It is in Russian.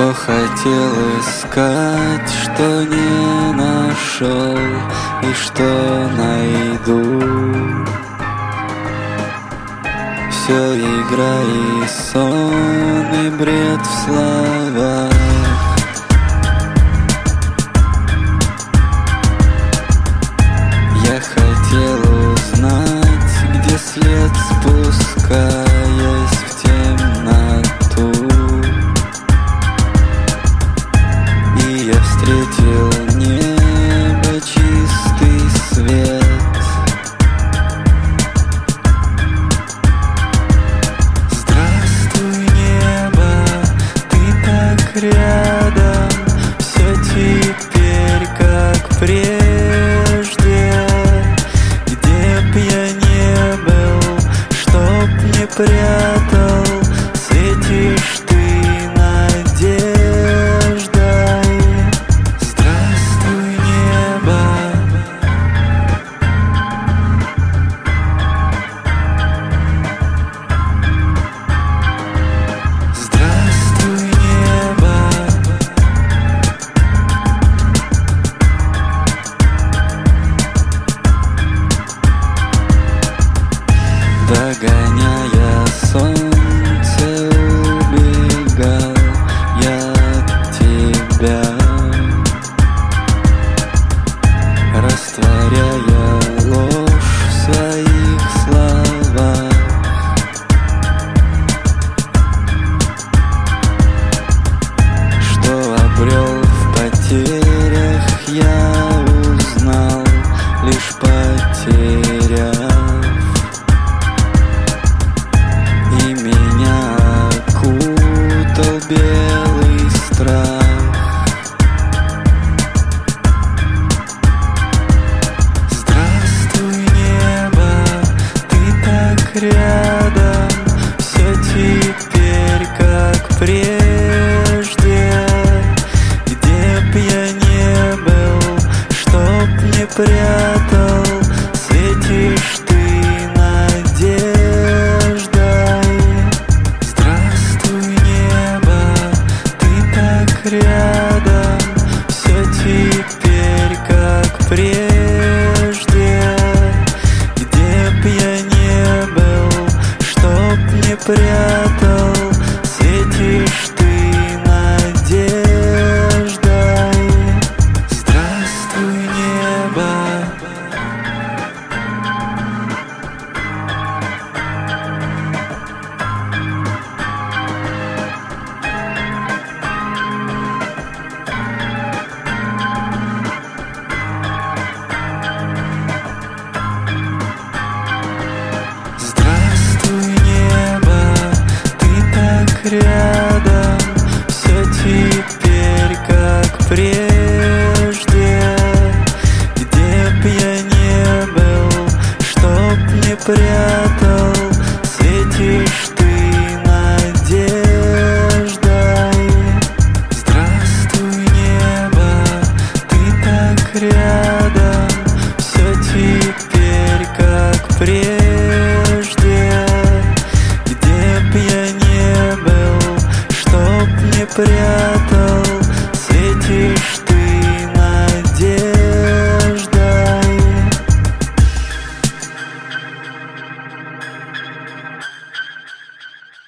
Что хотел искать, что не нашел и что найду. Все игра и сон и бред в словах. Я хотел узнать, где след спускаясь так Догоняя солнце, прятал Светишь ты надеждой. Здравствуй, небо, ты так рядом рядом. Все теперь как прежде. Где б я не был, чтоб не прятал Светишь ты надеждой. Здравствуй, небо, ты так рядом. Все теперь как прежде. Где б я не был, чтоб не прятал